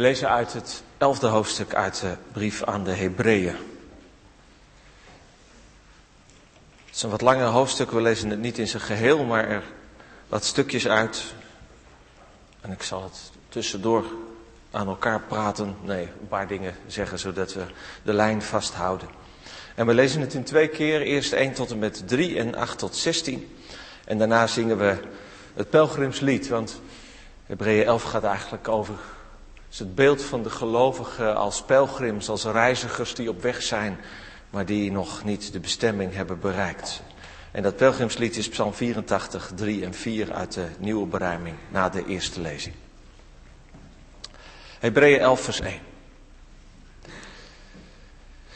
We lezen uit het elfde hoofdstuk uit de brief aan de Hebreeën. Het is een wat langer hoofdstuk, we lezen het niet in zijn geheel, maar er wat stukjes uit. En ik zal het tussendoor aan elkaar praten, nee, een paar dingen zeggen, zodat we de lijn vasthouden. En we lezen het in twee keer, eerst 1 tot en met 3 en 8 tot 16. En daarna zingen we het pelgrimslied, want Hebreeën 11 gaat eigenlijk over is het beeld van de gelovigen als pelgrims, als reizigers die op weg zijn, maar die nog niet de bestemming hebben bereikt. En dat pelgrimslied is Psalm 84, 3 en 4 uit de nieuwe beruiming na de eerste lezing. Hebreeën 11, vers 1.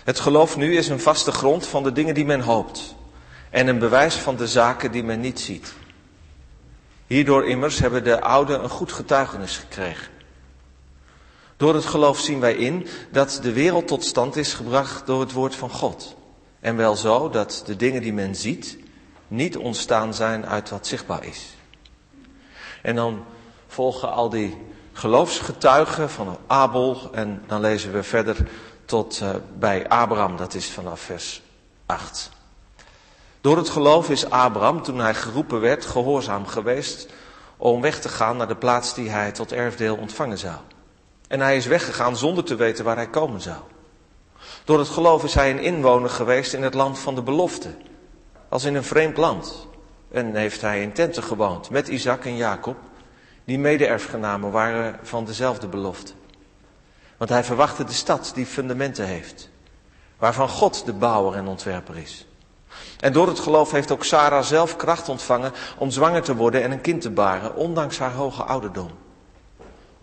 Het geloof nu is een vaste grond van de dingen die men hoopt en een bewijs van de zaken die men niet ziet. Hierdoor immers hebben de ouden een goed getuigenis gekregen. Door het geloof zien wij in dat de wereld tot stand is gebracht door het woord van God. En wel zo dat de dingen die men ziet niet ontstaan zijn uit wat zichtbaar is. En dan volgen al die geloofsgetuigen van Abel en dan lezen we verder tot uh, bij Abraham, dat is vanaf vers 8. Door het geloof is Abraham, toen hij geroepen werd, gehoorzaam geweest om weg te gaan naar de plaats die hij tot erfdeel ontvangen zou. En hij is weggegaan zonder te weten waar hij komen zou. Door het geloof is hij een inwoner geweest in het land van de belofte, als in een vreemd land. En heeft hij in tenten gewoond met Isaac en Jacob, die mede-erfgenamen waren van dezelfde belofte. Want hij verwachtte de stad die fundamenten heeft, waarvan God de bouwer en ontwerper is. En door het geloof heeft ook Sarah zelf kracht ontvangen om zwanger te worden en een kind te baren, ondanks haar hoge ouderdom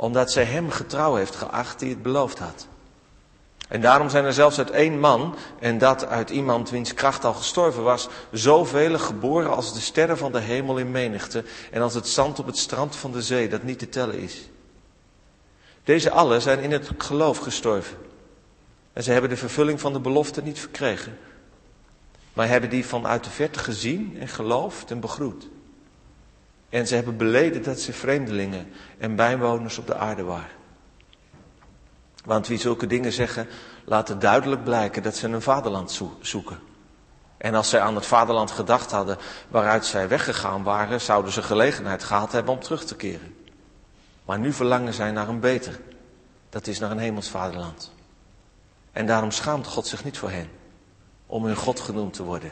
omdat zij hem getrouw heeft geacht die het beloofd had. En daarom zijn er zelfs uit één man, en dat uit iemand wiens kracht al gestorven was, zoveel geboren als de sterren van de hemel in menigte en als het zand op het strand van de zee dat niet te tellen is. Deze allen zijn in het geloof gestorven. En ze hebben de vervulling van de belofte niet verkregen, maar hebben die vanuit de verte gezien en geloofd en begroet. En ze hebben beleden dat ze vreemdelingen en bijwoners op de aarde waren. Want wie zulke dingen zeggen, laten duidelijk blijken dat ze een vaderland zoeken. En als zij aan het vaderland gedacht hadden waaruit zij weggegaan waren, zouden ze gelegenheid gehad hebben om terug te keren. Maar nu verlangen zij naar een beter. Dat is naar een hemels vaderland. En daarom schaamt God zich niet voor hen om hun God genoemd te worden.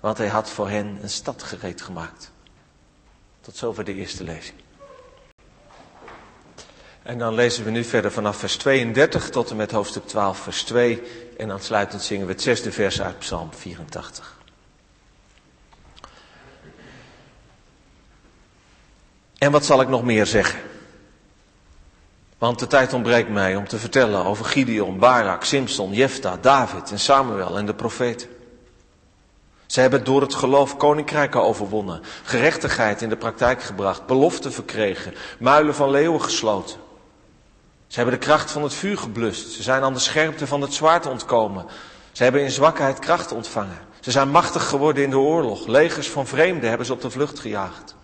Want hij had voor hen een stad gereed gemaakt. Tot zover de eerste lezing. En dan lezen we nu verder vanaf vers 32 tot en met hoofdstuk 12, vers 2. En aansluitend zingen we het zesde vers uit Psalm 84. En wat zal ik nog meer zeggen? Want de tijd ontbreekt mij om te vertellen over Gideon, Barak, Simson, Jefta, David en Samuel en de profeten. Ze hebben door het geloof koninkrijken overwonnen, gerechtigheid in de praktijk gebracht, beloften verkregen, muilen van leeuwen gesloten. Ze hebben de kracht van het vuur geblust, ze zijn aan de scherpte van het zwaard ontkomen. Ze hebben in zwakheid kracht ontvangen. Ze zijn machtig geworden in de oorlog, legers van vreemden hebben ze op de vlucht gejaagd.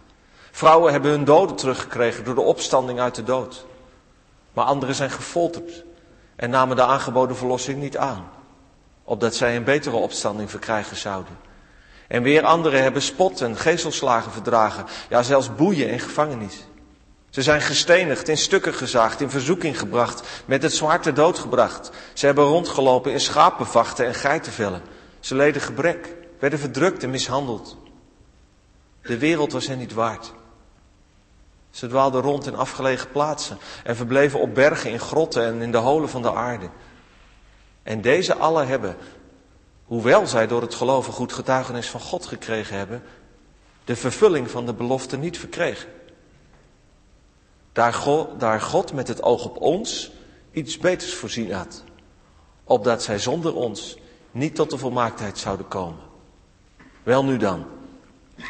Vrouwen hebben hun doden teruggekregen door de opstanding uit de dood. Maar anderen zijn gefolterd en namen de aangeboden verlossing niet aan, opdat zij een betere opstanding verkrijgen zouden. En weer anderen hebben spot en gezelslagen verdragen, ja zelfs boeien en gevangenis. Ze zijn gestenigd, in stukken gezaagd, in verzoeking gebracht, met het zwaard ter dood gebracht. Ze hebben rondgelopen in schapenvachten en geitenvellen. Ze leden gebrek, werden verdrukt en mishandeld. De wereld was hen niet waard. Ze dwaalden rond in afgelegen plaatsen en verbleven op bergen, in grotten en in de holen van de aarde. En deze allen hebben hoewel zij door het geloven goed getuigenis van God gekregen hebben, de vervulling van de belofte niet verkregen. Daar God, daar God met het oog op ons iets beters voorzien had, opdat zij zonder ons niet tot de volmaaktheid zouden komen. Wel nu dan,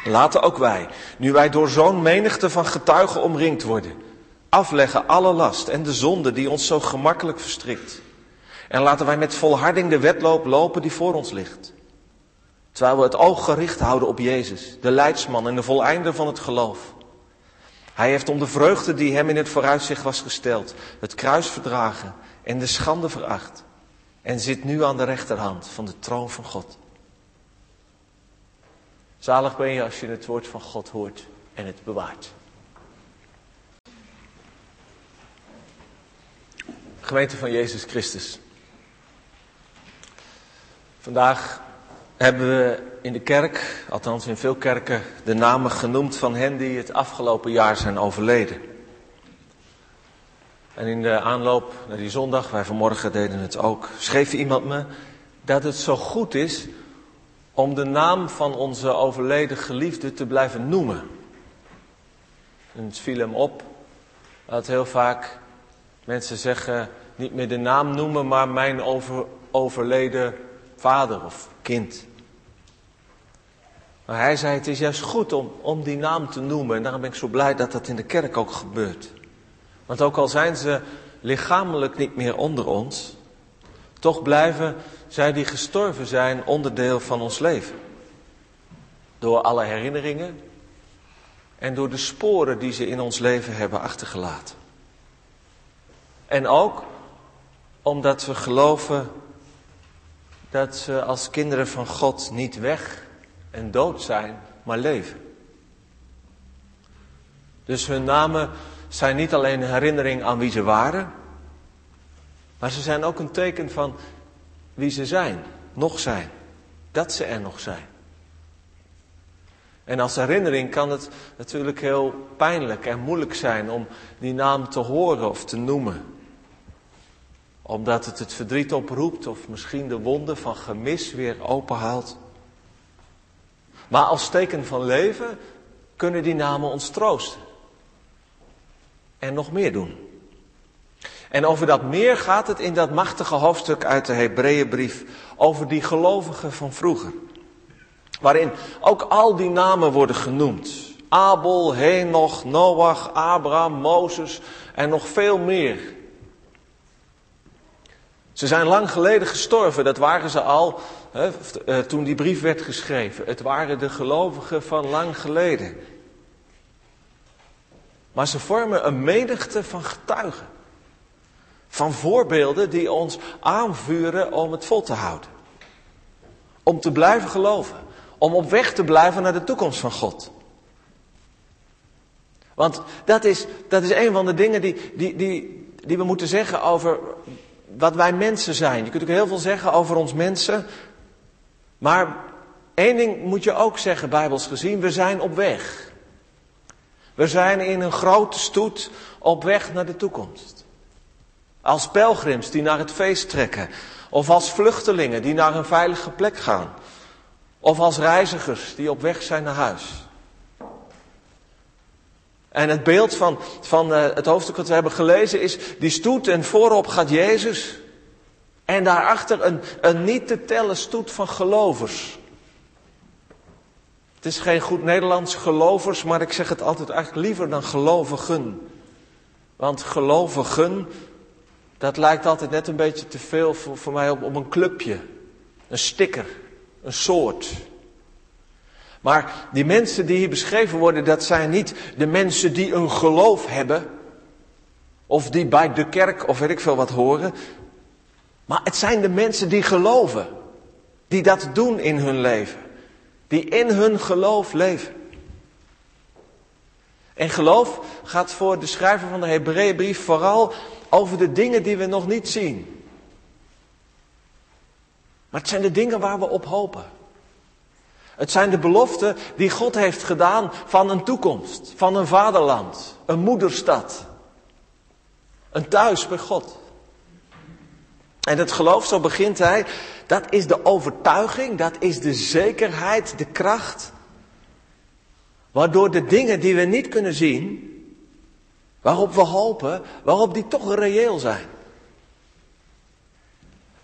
laten ook wij, nu wij door zo'n menigte van getuigen omringd worden, afleggen alle last en de zonde die ons zo gemakkelijk verstrikt en laten wij met volharding de wedloop lopen die voor ons ligt. Terwijl we het oog gericht houden op Jezus, de leidsman en de voleinder van het geloof. Hij heeft om de vreugde die hem in het vooruitzicht was gesteld, het kruis verdragen en de schande veracht. En zit nu aan de rechterhand van de troon van God. Zalig ben je als je het woord van God hoort en het bewaart. Gemeente van Jezus Christus. Vandaag hebben we in de kerk, althans in veel kerken, de namen genoemd van hen die het afgelopen jaar zijn overleden. En in de aanloop naar die zondag, wij vanmorgen deden het ook, schreef iemand me dat het zo goed is om de naam van onze overleden geliefde te blijven noemen. En het viel hem op dat heel vaak mensen zeggen niet meer de naam noemen, maar mijn over, overleden vader of kind. Maar hij zei, het is juist goed om, om die naam te noemen. En daarom ben ik zo blij dat dat in de kerk ook gebeurt. Want ook al zijn ze lichamelijk niet meer onder ons, toch blijven zij die gestorven zijn onderdeel van ons leven. Door alle herinneringen en door de sporen die ze in ons leven hebben achtergelaten. En ook omdat we geloven dat ze als kinderen van God niet weg en dood zijn, maar leven. Dus hun namen zijn niet alleen een herinnering aan wie ze waren, maar ze zijn ook een teken van wie ze zijn, nog zijn, dat ze er nog zijn. En als herinnering kan het natuurlijk heel pijnlijk en moeilijk zijn om die naam te horen of te noemen omdat het het verdriet oproept of misschien de wonden van gemis weer openhaalt. Maar als teken van leven kunnen die namen ons troosten. En nog meer doen. En over dat meer gaat het in dat machtige hoofdstuk uit de Hebreeënbrief over die gelovigen van vroeger. Waarin ook al die namen worden genoemd. Abel, Henoch, Noach, Abraham, Mozes en nog veel meer. Ze zijn lang geleden gestorven, dat waren ze al hè, eh, toen die brief werd geschreven. Het waren de gelovigen van lang geleden. Maar ze vormen een menigte van getuigen. Van voorbeelden die ons aanvuren om het vol te houden. Om te blijven geloven. Om op weg te blijven naar de toekomst van God. Want dat is, dat is een van de dingen die, die, die, die we moeten zeggen over wat wij mensen zijn. Je kunt ook heel veel zeggen over ons mensen. Maar één ding moet je ook zeggen, bijbels gezien. We zijn op weg. We zijn in een grote stoet op weg naar de toekomst. Als pelgrims die naar het feest trekken. Of als vluchtelingen die naar een veilige plek gaan. Of als reizigers die op weg zijn naar huis. En het beeld van, van uh, het hoofdstuk dat we hebben gelezen is die stoet en voorop gaat Jezus. En daarachter een, een niet te tellen stoet van gelovers. Het is geen goed Nederlands gelovers, maar ik zeg het altijd eigenlijk liever dan gelovigen. Want gelovigen, dat lijkt altijd net een beetje te veel voor, voor mij op, op een clubje. Een sticker, een soort. Maar die mensen die hier beschreven worden, dat zijn niet de mensen die een geloof hebben. Of die bij de kerk of weet ik veel wat horen. Maar het zijn de mensen die geloven. Die dat doen in hun leven. Die in hun geloof leven. En geloof gaat voor de schrijver van de Hebreeënbrief vooral over de dingen die we nog niet zien. Maar het zijn de dingen waar we op hopen. Het zijn de beloften die God heeft gedaan van een toekomst, van een vaderland, een moederstad, een thuis bij God. En het geloof, zo begint hij, dat is de overtuiging, dat is de zekerheid, de kracht, waardoor de dingen die we niet kunnen zien, waarop we hopen, waarop die toch reëel zijn.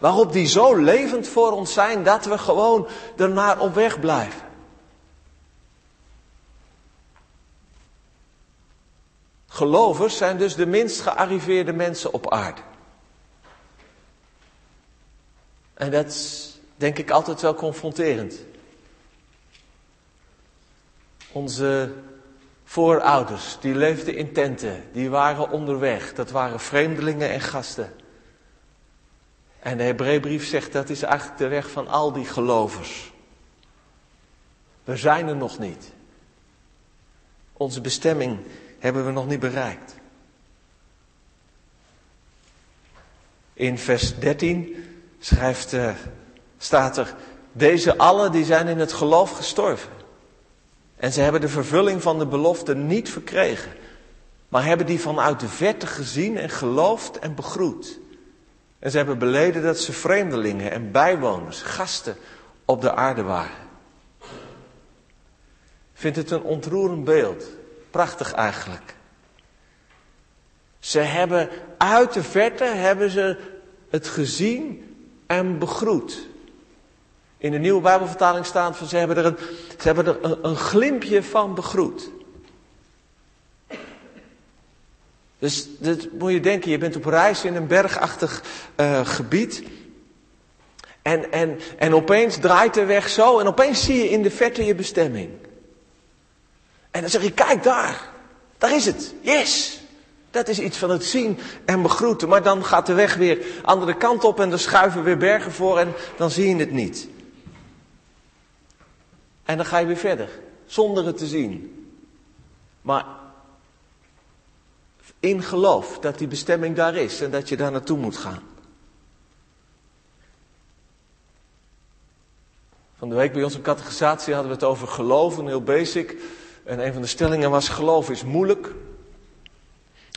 Waarop die zo levend voor ons zijn dat we gewoon ernaar op weg blijven. Gelovers zijn dus de minst gearriveerde mensen op aarde. En dat is denk ik altijd wel confronterend. Onze voorouders, die leefden in tenten, die waren onderweg. Dat waren vreemdelingen en gasten. En de Hebreeënbrief zegt dat is eigenlijk de weg van al die gelovers. We zijn er nog niet. Onze bestemming hebben we nog niet bereikt. In vers 13 schrijft, uh, staat er, deze allen die zijn in het geloof gestorven. En ze hebben de vervulling van de belofte niet verkregen, maar hebben die vanuit de verte gezien en geloofd en begroet. En ze hebben beleden dat ze vreemdelingen en bijwoners, gasten op de aarde waren. Vindt het een ontroerend beeld. Prachtig eigenlijk. Ze hebben uit de verte hebben ze het gezien en begroet. In de nieuwe Bijbelvertaling staat van ze hebben er een, ze hebben er een, een glimpje van begroet. Dus dat moet je denken, je bent op reis in een bergachtig uh, gebied. En, en, en opeens draait de weg zo en opeens zie je in de verte je bestemming. En dan zeg je, kijk daar, daar is het, yes. Dat is iets van het zien en begroeten. Maar dan gaat de weg weer andere kant op en er schuiven weer bergen voor en dan zie je het niet. En dan ga je weer verder, zonder het te zien. Maar in geloof dat die bestemming daar is en dat je daar naartoe moet gaan. Van de week bij onze catechisatie hadden we het over geloven, heel basic. En een van de stellingen was geloof is moeilijk.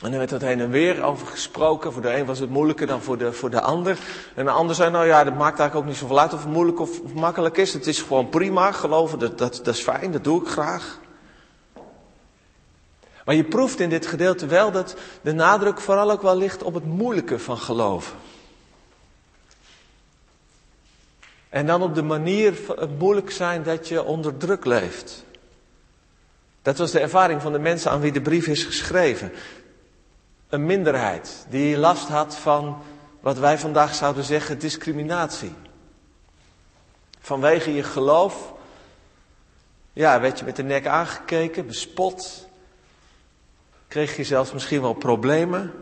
En er werd het heen en weer over gesproken. Voor de een was het moeilijker dan voor de, voor de ander. En de ander zei, nou ja, dat maakt eigenlijk ook niet zoveel uit of het moeilijk of, of makkelijk is. Het is gewoon prima, geloven, dat, dat, dat is fijn, dat doe ik graag. Maar je proeft in dit gedeelte wel dat de nadruk vooral ook wel ligt op het moeilijke van geloven. En dan op de manier het moeilijk zijn dat je onder druk leeft. Dat was de ervaring van de mensen aan wie de brief is geschreven. Een minderheid die last had van wat wij vandaag zouden zeggen discriminatie. Vanwege je geloof, ja, werd je met de nek aangekeken, bespot. Kreeg je zelfs misschien wel problemen.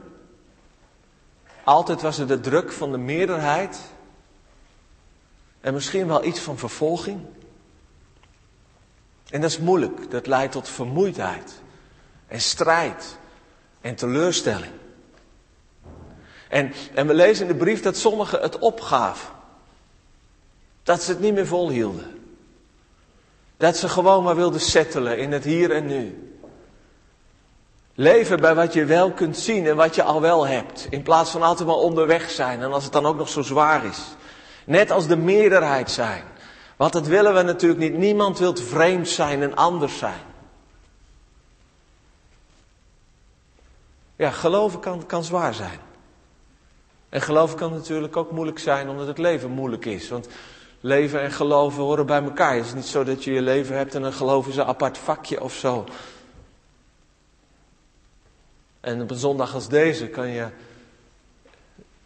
Altijd was er de druk van de meerderheid. En misschien wel iets van vervolging. En dat is moeilijk. Dat leidt tot vermoeidheid en strijd en teleurstelling. En, en we lezen in de brief dat sommigen het opgaven. Dat ze het niet meer volhielden. Dat ze gewoon maar wilden settelen in het hier en nu. Leven bij wat je wel kunt zien en wat je al wel hebt. In plaats van altijd maar onderweg zijn en als het dan ook nog zo zwaar is. Net als de meerderheid zijn. Want dat willen we natuurlijk niet. Niemand wil vreemd zijn en anders zijn. Ja, geloven kan, kan zwaar zijn. En geloven kan natuurlijk ook moeilijk zijn omdat het leven moeilijk is. Want leven en geloven horen bij elkaar. Het is niet zo dat je je leven hebt en een geloof is een apart vakje of zo. En op een zondag als deze kan je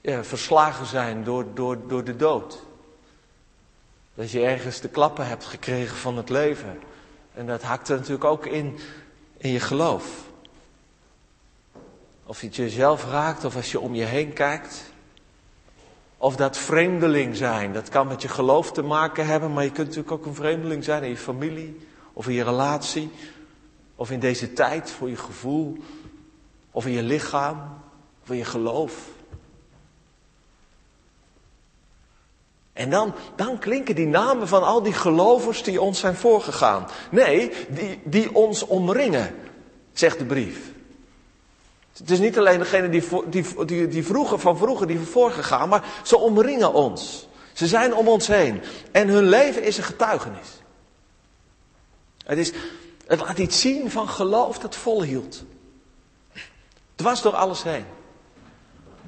ja, verslagen zijn door, door, door de dood. Dat je ergens de klappen hebt gekregen van het leven. En dat hakt er natuurlijk ook in, in je geloof. Of je het jezelf raakt of als je om je heen kijkt. Of dat vreemdeling zijn, dat kan met je geloof te maken hebben, maar je kunt natuurlijk ook een vreemdeling zijn in je familie, of in je relatie, of in deze tijd voor je gevoel, of in je lichaam, of in je geloof. En dan, dan klinken die namen van al die gelovers die ons zijn voorgegaan. Nee, die, die ons omringen, zegt de brief. Het is niet alleen degene die, die, die, die vroeger, van vroeger die voorgegaan, maar ze omringen ons. Ze zijn om ons heen. En hun leven is een getuigenis. Het, is, het laat iets zien van geloof dat volhield. Dwars door alles heen.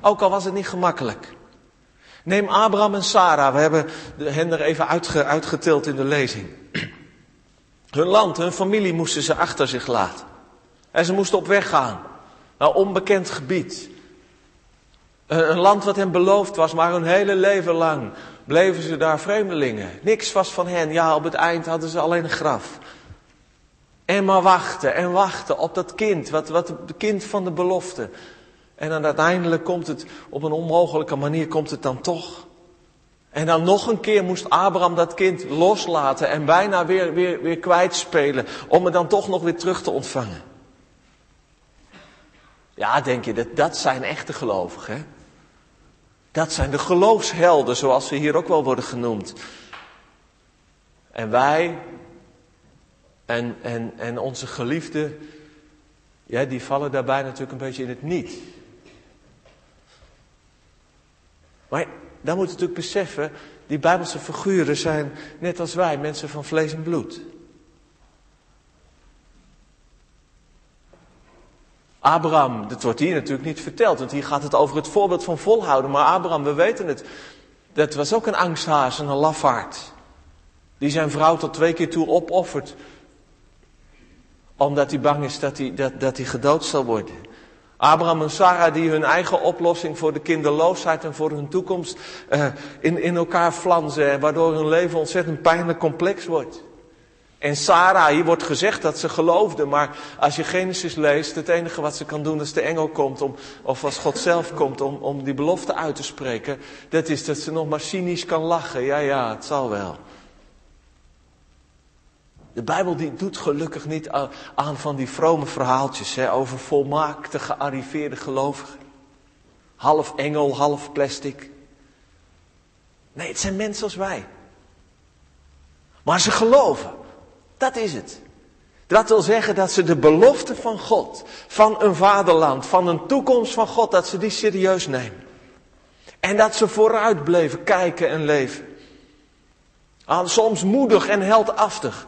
Ook al was het niet gemakkelijk. Neem Abraham en Sarah, we hebben hen er even uitge, uitgetild in de lezing. Hun land, hun familie moesten ze achter zich laten. En ze moesten op weg gaan naar onbekend gebied. Een land wat hen beloofd was, maar hun hele leven lang bleven ze daar vreemdelingen. Niks was van hen. Ja, op het eind hadden ze alleen een graf. En maar wachten en wachten op dat kind, wat, wat het kind van de belofte. En dan uiteindelijk komt het op een onmogelijke manier, komt het dan toch. En dan nog een keer moest Abraham dat kind loslaten en bijna weer, weer, weer kwijtspelen. Om het dan toch nog weer terug te ontvangen. Ja, denk je, dat, dat zijn echte gelovigen. Hè? Dat zijn de geloofshelden, zoals ze hier ook wel worden genoemd. En wij en, en, en onze geliefden, ja, die vallen daarbij natuurlijk een beetje in het niet. Maar dan moet je natuurlijk beseffen, die Bijbelse figuren zijn net als wij, mensen van vlees en bloed. Abraham, dat wordt hier natuurlijk niet verteld, want hier gaat het over het voorbeeld van volhouden. Maar Abraham, we weten het, dat was ook een angsthaas en een lafaard. Die zijn vrouw tot twee keer toe opoffert. Omdat hij bang is dat hij, dat, dat hij gedood zal worden. Abraham en Sarah die hun eigen oplossing voor de kinderloosheid en voor hun toekomst uh, in, in elkaar flanzen. Waardoor hun leven ontzettend pijnlijk complex wordt. En Sarah, hier wordt gezegd dat ze geloofde, maar als je Genesis leest, het enige wat ze kan doen als de engel komt, om, of als God zelf komt om, om die belofte uit te spreken, dat is dat ze nog maar cynisch kan lachen. Ja, ja, het zal wel. De Bijbel die doet gelukkig niet aan van die vrome verhaaltjes hè, over volmaakte gearriveerde gelovigen. Half engel, half plastic. Nee, het zijn mensen als wij. Maar ze geloven. Dat is het. Dat wil zeggen dat ze de belofte van God, van een vaderland, van een toekomst van God, dat ze die serieus nemen. En dat ze vooruit bleven kijken en leven. Soms moedig en heldhaftig.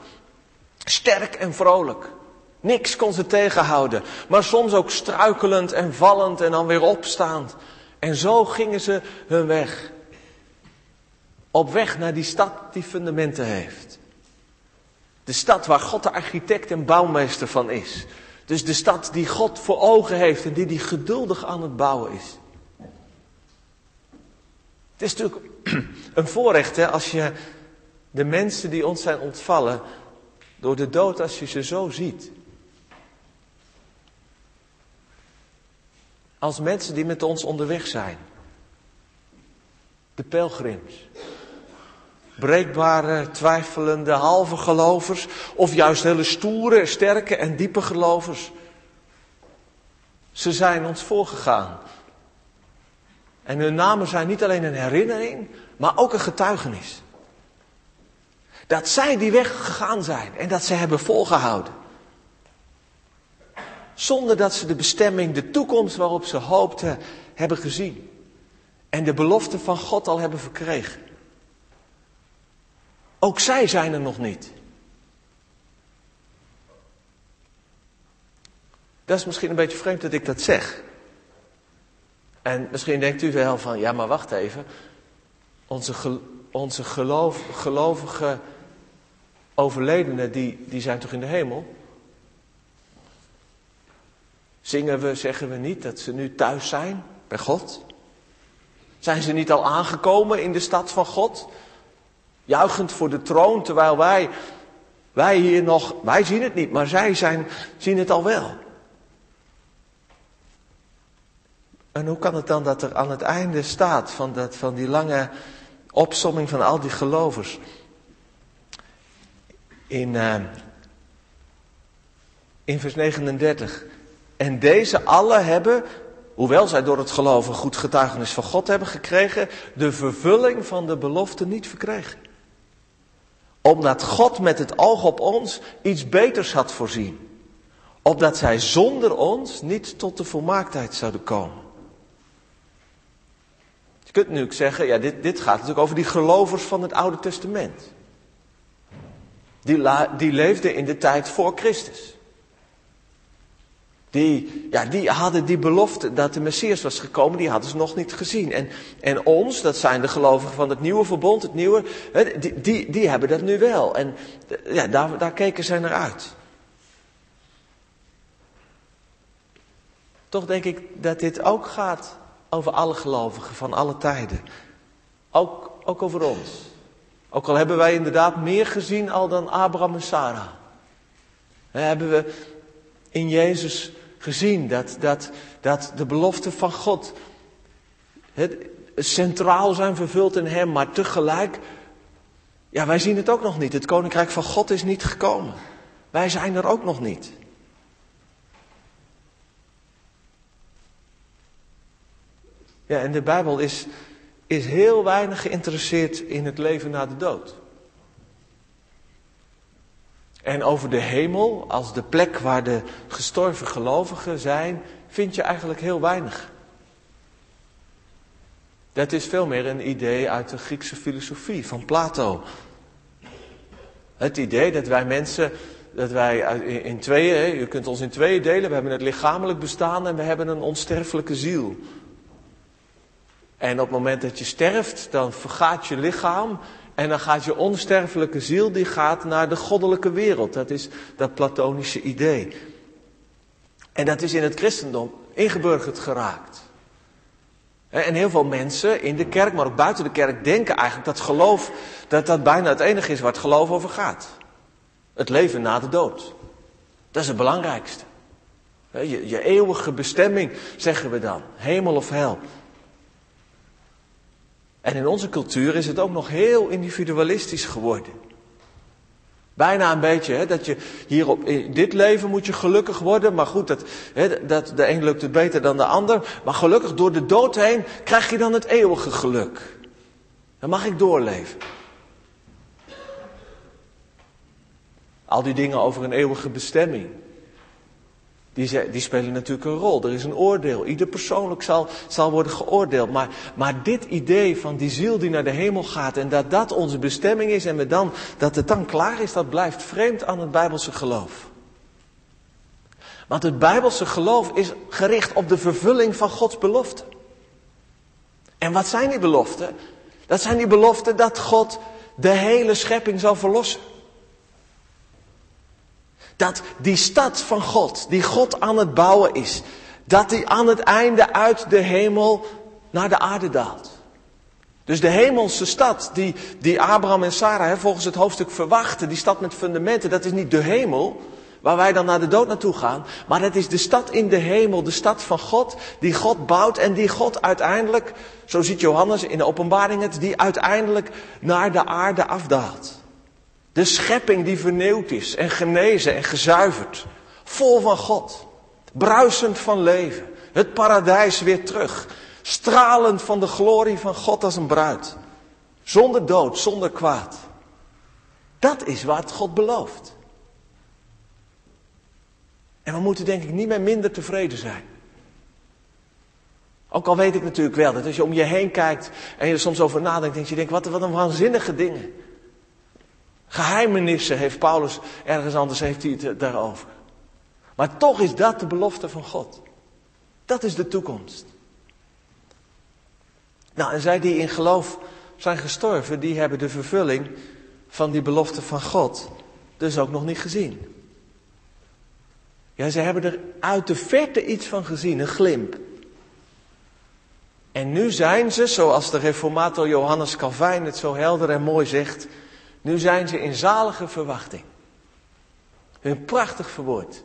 Sterk en vrolijk. Niks kon ze tegenhouden. Maar soms ook struikelend en vallend en dan weer opstaand. En zo gingen ze hun weg. Op weg naar die stad die fundamenten heeft. De stad waar God de architect en bouwmeester van is. Dus de stad die God voor ogen heeft en die die geduldig aan het bouwen is. Het is natuurlijk een voorrecht hè, als je de mensen die ons zijn ontvallen door de dood als je ze zo ziet. Als mensen die met ons onderweg zijn. De pelgrims breekbare, twijfelende, halve gelovers, of juist hele stoere, sterke en diepe gelovers. Ze zijn ons voorgegaan. En hun namen zijn niet alleen een herinnering, maar ook een getuigenis. Dat zij die weg gegaan zijn en dat ze hebben volgehouden. Zonder dat ze de bestemming, de toekomst waarop ze hoopten, hebben gezien. En de belofte van God al hebben verkregen. Ook zij zijn er nog niet. Dat is misschien een beetje vreemd dat ik dat zeg. En misschien denkt u wel van, ja maar wacht even. Onze, onze gelovige overledenen, die, die zijn toch in de hemel? Zingen we, zeggen we niet dat ze nu thuis zijn bij God? Zijn ze niet al aangekomen in de stad van God? Juichend voor de troon, terwijl wij, wij hier nog, wij zien het niet, maar zij zijn, zien het al wel. En hoe kan het dan dat er aan het einde staat van, dat, van die lange opsomming van al die gelovers? In, uh, in vers 39. En deze alle hebben, hoewel zij door het geloven goed getuigenis van God hebben gekregen, de vervulling van de belofte niet verkregen omdat God met het oog op ons iets beters had voorzien. Opdat zij zonder ons niet tot de volmaaktheid zouden komen. Je kunt nu ook zeggen, ja, dit, dit gaat natuurlijk over die gelovers van het Oude Testament. Die, die leefden in de tijd voor Christus. Die, ja, die hadden die belofte dat de Messias was gekomen, die hadden ze nog niet gezien. En, en ons, dat zijn de gelovigen van het nieuwe verbond, het nieuwe, die, die, die hebben dat nu wel. En ja, daar, daar keken zij naar uit. Toch denk ik dat dit ook gaat over alle gelovigen van alle tijden. Ook, ook over ons. Ook al hebben wij inderdaad meer gezien al dan Abraham en Sarah. hebben we in Jezus gezien dat, dat, dat de beloften van God het, centraal zijn vervuld in Hem, maar tegelijk, ja, wij zien het ook nog niet. Het koninkrijk van God is niet gekomen. Wij zijn er ook nog niet. Ja, en de Bijbel is, is heel weinig geïnteresseerd in het leven na de dood. En over de hemel, als de plek waar de gestorven gelovigen zijn, vind je eigenlijk heel weinig. Dat is veel meer een idee uit de Griekse filosofie van Plato. Het idee dat wij mensen, dat wij in tweeën, je kunt ons in tweeën delen, we hebben het lichamelijk bestaan en we hebben een onsterfelijke ziel. En op het moment dat je sterft, dan vergaat je lichaam en dan gaat je onsterfelijke ziel, die gaat naar de goddelijke wereld. Dat is dat platonische idee. En dat is in het christendom ingeburgerd geraakt. En heel veel mensen in de kerk, maar ook buiten de kerk, denken eigenlijk dat geloof, dat dat bijna het enige is waar het geloof over gaat. Het leven na de dood. Dat is het belangrijkste. Je, je eeuwige bestemming, zeggen we dan. Hemel of hel. En in onze cultuur is het ook nog heel individualistisch geworden. Bijna een beetje, hè, dat je hier op, in dit leven moet je gelukkig worden. Maar goed, dat, hè, dat, de een lukt het beter dan de ander. Maar gelukkig door de dood heen krijg je dan het eeuwige geluk. Dan mag ik doorleven. Al die dingen over een eeuwige bestemming. Die, die, spelen natuurlijk een rol. Er is een oordeel. Ieder persoonlijk zal, zal worden geoordeeld. Maar, maar dit idee van die ziel die naar de hemel gaat en dat dat onze bestemming is en we dan, dat het dan klaar is, dat blijft vreemd aan het Bijbelse geloof. Want het Bijbelse geloof is gericht op de vervulling van Gods beloften. En wat zijn die beloften? Dat zijn die beloften dat God de hele schepping zal verlossen. Dat die stad van God, die God aan het bouwen is, dat die aan het einde uit de hemel naar de aarde daalt. Dus de hemelse stad die, die Abraham en Sarah hè, volgens het hoofdstuk verwachten, die stad met fundamenten, dat is niet de hemel, waar wij dan naar de dood naartoe gaan, maar dat is de stad in de hemel, de stad van God, die God bouwt en die God uiteindelijk, zo ziet Johannes in de openbaring het, die uiteindelijk naar de aarde afdaalt. De schepping die vernieuwd is en genezen en gezuiverd. Vol van God. Bruisend van leven. Het paradijs weer terug. Stralend van de glorie van God als een bruid. Zonder dood, zonder kwaad. Dat is wat God belooft. En we moeten denk ik niet meer minder tevreden zijn. Ook al weet ik natuurlijk wel dat als je om je heen kijkt en je er soms over nadenkt, denk je, denkt, wat, wat een waanzinnige dingen. Geheimenissen heeft Paulus, ergens anders heeft hij het daarover. Maar toch is dat de belofte van God. Dat is de toekomst. Nou, en zij die in geloof zijn gestorven, die hebben de vervulling van die belofte van God dus ook nog niet gezien. Ja, ze hebben er uit de verte iets van gezien, een glimp. En nu zijn ze, zoals de reformator Johannes Calvijn het zo helder en mooi zegt, nu zijn ze in zalige verwachting. Hun prachtig verwoord.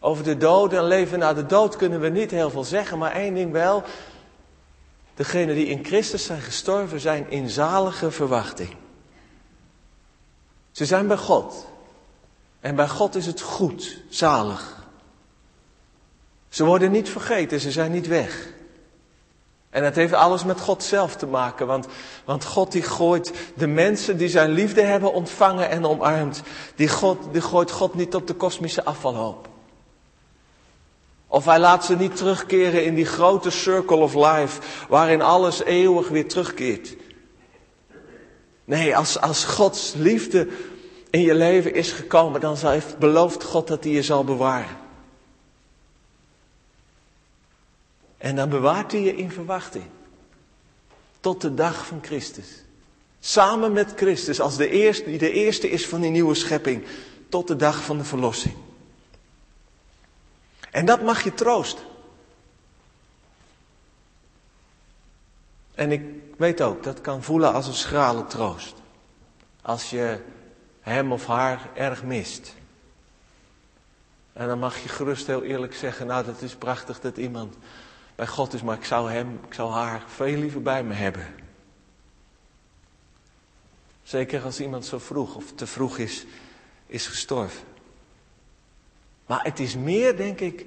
Over de dood en leven na de dood kunnen we niet heel veel zeggen, maar één ding wel. Degenen die in Christus zijn gestorven zijn in zalige verwachting. Ze zijn bij God. En bij God is het goed, zalig. Ze worden niet vergeten, ze zijn niet weg. En het heeft alles met God zelf te maken, want, want God die gooit de mensen die zijn liefde hebben ontvangen en omarmd, die, God, die gooit God niet op de kosmische afvalhoop. Of hij laat ze niet terugkeren in die grote circle of life, waarin alles eeuwig weer terugkeert. Nee, als, als Gods liefde in je leven is gekomen, dan heeft beloofd God dat hij je zal bewaren. En dan bewaart hij je in verwachting. Tot de dag van Christus. Samen met Christus als de eerste, die de eerste is van die nieuwe schepping. Tot de dag van de verlossing. En dat mag je troosten. En ik weet ook, dat kan voelen als een schrale troost. Als je hem of haar erg mist. En dan mag je gerust heel eerlijk zeggen, nou dat is prachtig dat iemand bij God is, maar ik zou hem, ik zou haar veel liever bij me hebben. Zeker als iemand zo vroeg of te vroeg is, is gestorven. Maar het is meer, denk ik,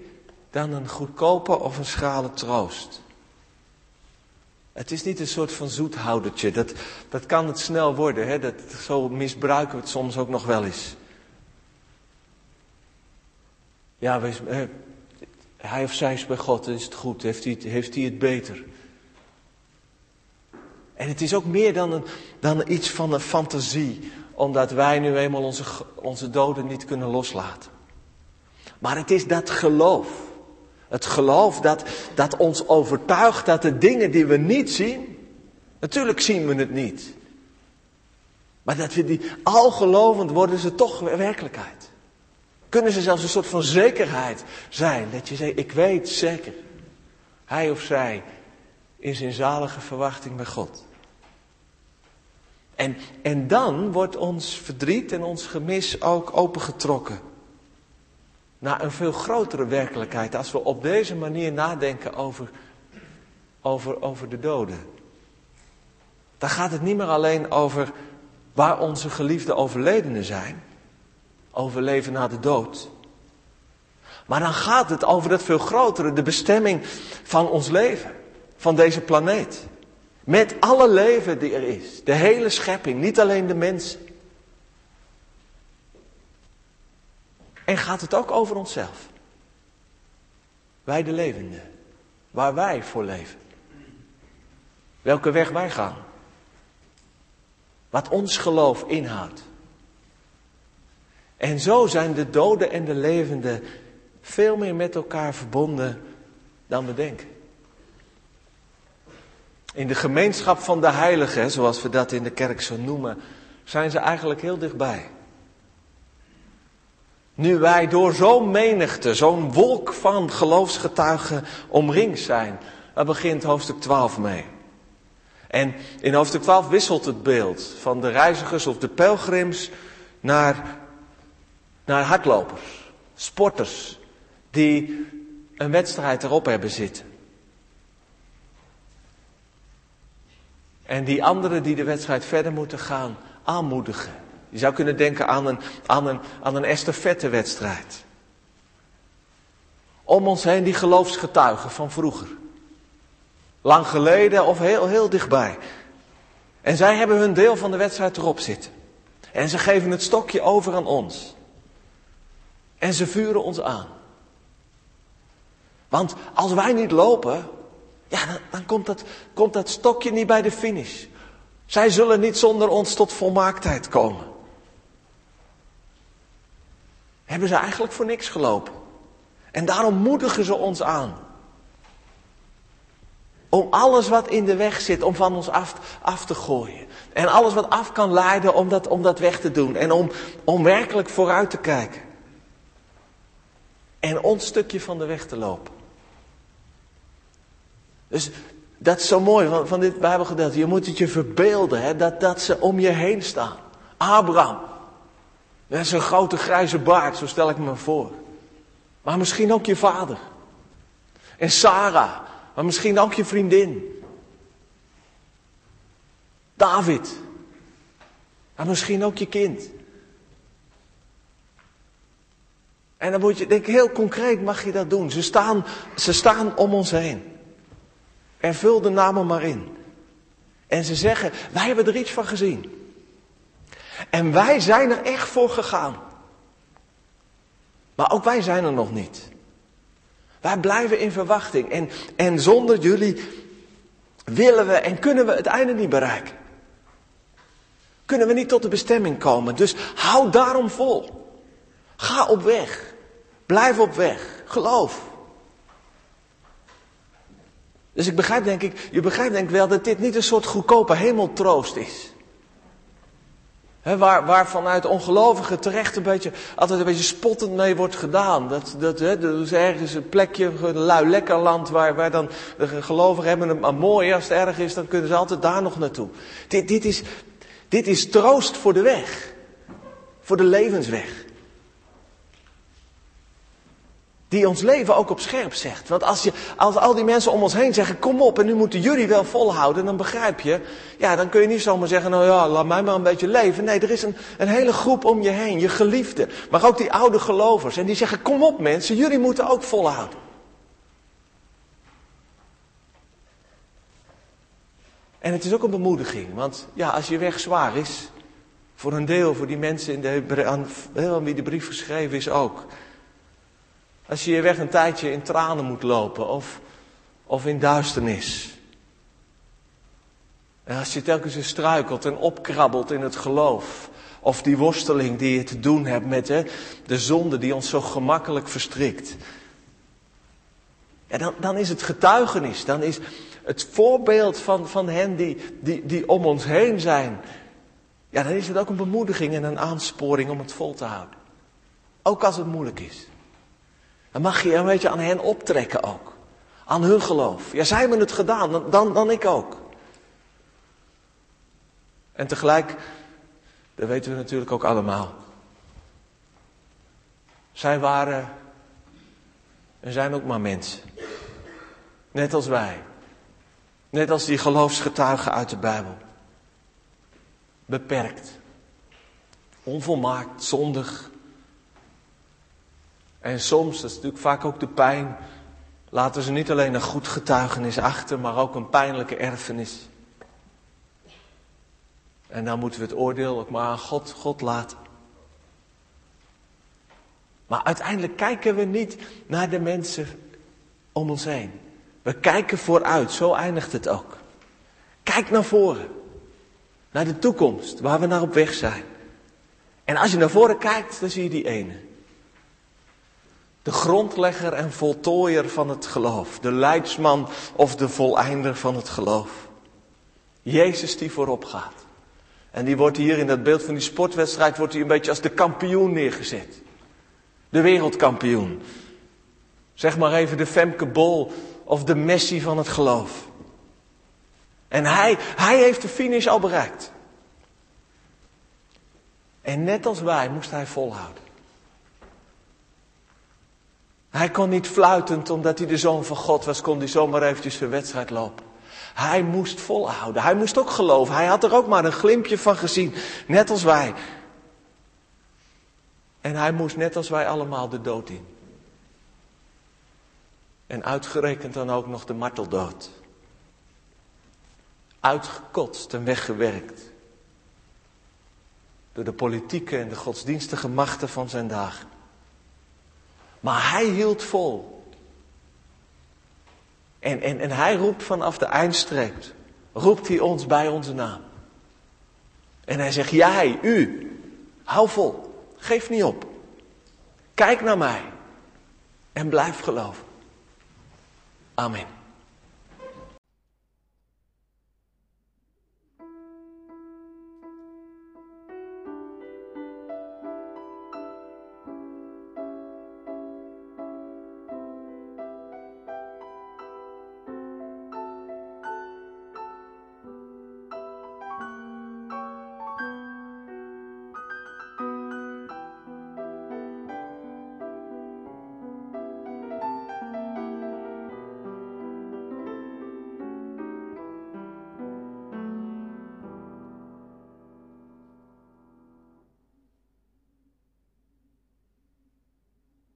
dan een goedkope of een schrale troost. Het is niet een soort van zoethoudertje. Dat, dat kan het snel worden. Hè? Dat, zo misbruiken we het soms ook nog wel eens. Ja, wees, hij of zij is bij God, is het goed. Heeft hij, heeft hij het beter. En het is ook meer dan, een, dan iets van een fantasie. Omdat wij nu eenmaal onze, onze doden niet kunnen loslaten. Maar het is dat geloof. Het geloof dat, dat ons overtuigt dat de dingen die we niet zien, natuurlijk zien we het niet. Maar dat we die, al gelovend worden ze toch werkelijkheid. Kunnen ze zelfs een soort van zekerheid zijn. Dat je zegt, ik weet zeker, hij of zij is in zalige verwachting bij God. En, en dan wordt ons verdriet en ons gemis ook opengetrokken naar een veel grotere werkelijkheid als we op deze manier nadenken over, over, over de doden. Dan gaat het niet meer alleen over waar onze geliefde overledenen zijn, over leven na de dood. Maar dan gaat het over dat veel grotere, de bestemming van ons leven, van deze planeet. Met alle leven die er is, de hele schepping, niet alleen de mensen. En gaat het ook over onszelf? Wij de levenden. Waar wij voor leven. Welke weg wij gaan. Wat ons geloof inhoudt. En zo zijn de doden en de levenden veel meer met elkaar verbonden dan we denken. In de gemeenschap van de heiligen, zoals we dat in de kerk zo noemen, zijn ze eigenlijk heel dichtbij. Nu wij door zo'n menigte, zo'n wolk van geloofsgetuigen omringd zijn. Daar begint hoofdstuk 12 mee. En in hoofdstuk 12 wisselt het beeld van de reizigers of de pelgrims naar, naar hardlopers, sporters, die een wedstrijd erop hebben zitten. En die anderen die de wedstrijd verder moeten gaan, aanmoedigen. Je zou kunnen denken aan een, aan een, aan een. Om ons heen die geloofsgetuigen van vroeger. Lang geleden of heel, heel dichtbij. En zij hebben hun deel van de wedstrijd erop zitten. En ze geven het stokje over aan ons. En ze vuren ons aan. Want als wij niet lopen, ja, dan, dan komt, dat, komt dat stokje niet bij de finish. Zij zullen niet zonder ons tot volmaaktheid komen. Hebben ze eigenlijk voor niks gelopen. En daarom moedigen ze ons aan. Om alles wat in de weg zit, om van ons af, af te gooien. En alles wat af kan leiden, om dat, om dat weg te doen. En om, om werkelijk vooruit te kijken. En ons stukje van de weg te lopen. Dus dat is zo mooi van, van dit Bijbelgedeelte. Je moet het je verbeelden, hè, dat, dat ze om je heen staan. Abraham, is een grote grijze baard, zo stel ik me voor. Maar misschien ook je vader. En Sarah, maar misschien ook je vriendin. David, maar misschien ook je kind. En dan moet je, denk heel concreet mag je dat doen. Ze staan, ze staan om ons heen. En vul de namen maar in. En ze zeggen, wij hebben er iets van gezien. En wij zijn er echt voor gegaan. Maar ook wij zijn er nog niet. Wij blijven in verwachting. En, en zonder jullie willen we en kunnen we het einde niet bereiken. Kunnen we niet tot de bestemming komen. Dus hou daarom vol. Ga op weg. Blijf op weg. Geloof. Dus ik begrijp denk ik, je begrijpt denk ik wel dat dit niet een soort goedkope hemeltroost is waar, waar vanuit ongelovigen terecht een beetje, altijd een beetje spottend mee wordt gedaan. Dat, dat, he, er is ergens een plekje, een lui lekker land, waar, waar dan de gelovigen hebben het maar mooi. Als het erg is, dan kunnen ze altijd daar nog naartoe. Dit, dit, is, dit is troost voor de weg. Voor de levensweg. Die ons leven ook op scherp zegt. Want als, je, als al die mensen om ons heen zeggen, kom op en nu moeten jullie wel volhouden, dan begrijp je. Ja, dan kun je niet zomaar zeggen, nou ja, laat mij maar een beetje leven. Nee, er is een, een hele groep om je heen, je geliefden. Maar ook die oude gelovers. En die zeggen, kom op mensen, jullie moeten ook volhouden. En het is ook een bemoediging, want ja, als je weg zwaar is, voor een deel, voor die mensen in de, aan, aan wie de brief geschreven is ook. Als je je weg een tijdje in tranen moet lopen of, of in duisternis. En als je telkens weer struikelt en opkrabbelt in het geloof. Of die worsteling die je te doen hebt met hè, de zonde die ons zo gemakkelijk verstrikt. En dan, dan is het getuigenis, dan is het voorbeeld van, van hen die, die, die om ons heen zijn. Ja, dan is het ook een bemoediging en een aansporing om het vol te houden. Ook als het moeilijk is. Dan mag je een beetje aan hen optrekken ook. Aan hun geloof. Ja, zij hebben het gedaan, dan, dan, dan ik ook. En tegelijk, dat weten we natuurlijk ook allemaal. Zij waren en zijn ook maar mensen. Net als wij. Net als die geloofsgetuigen uit de Bijbel. Beperkt. Onvolmaakt, zondig. En soms, dat is natuurlijk vaak ook de pijn, laten ze niet alleen een goed getuigenis achter, maar ook een pijnlijke erfenis. En dan moeten we het oordeel ook maar aan God, God laten. Maar uiteindelijk kijken we niet naar de mensen om ons heen. We kijken vooruit, zo eindigt het ook. Kijk naar voren. Naar de toekomst, waar we naar op weg zijn. En als je naar voren kijkt, dan zie je die ene. De grondlegger en voltooier van het geloof. De leidsman of de voleinder van het geloof. Jezus die voorop gaat. En die wordt hier in dat beeld van die sportwedstrijd wordt hij een beetje als de kampioen neergezet. De wereldkampioen. Zeg maar even de Femke Bol of de Messi van het geloof. En hij, hij heeft de finish al bereikt. En net als wij moest hij volhouden. Hij kon niet fluitend omdat hij de zoon van God was, kon hij zomaar eventjes zijn wedstrijd lopen. Hij moest volhouden. Hij moest ook geloven. Hij had er ook maar een glimpje van gezien. Net als wij. En hij moest net als wij allemaal de dood in. En uitgerekend dan ook nog de marteldood. Uitgekotst en weggewerkt. Door de politieke en de godsdienstige machten van zijn dagen. Maar hij hield vol. En, en, en hij roept vanaf de eindstreep, roept hij ons bij onze naam. En hij zegt, jij, u, hou vol, geef niet op. Kijk naar mij en blijf geloven. Amen.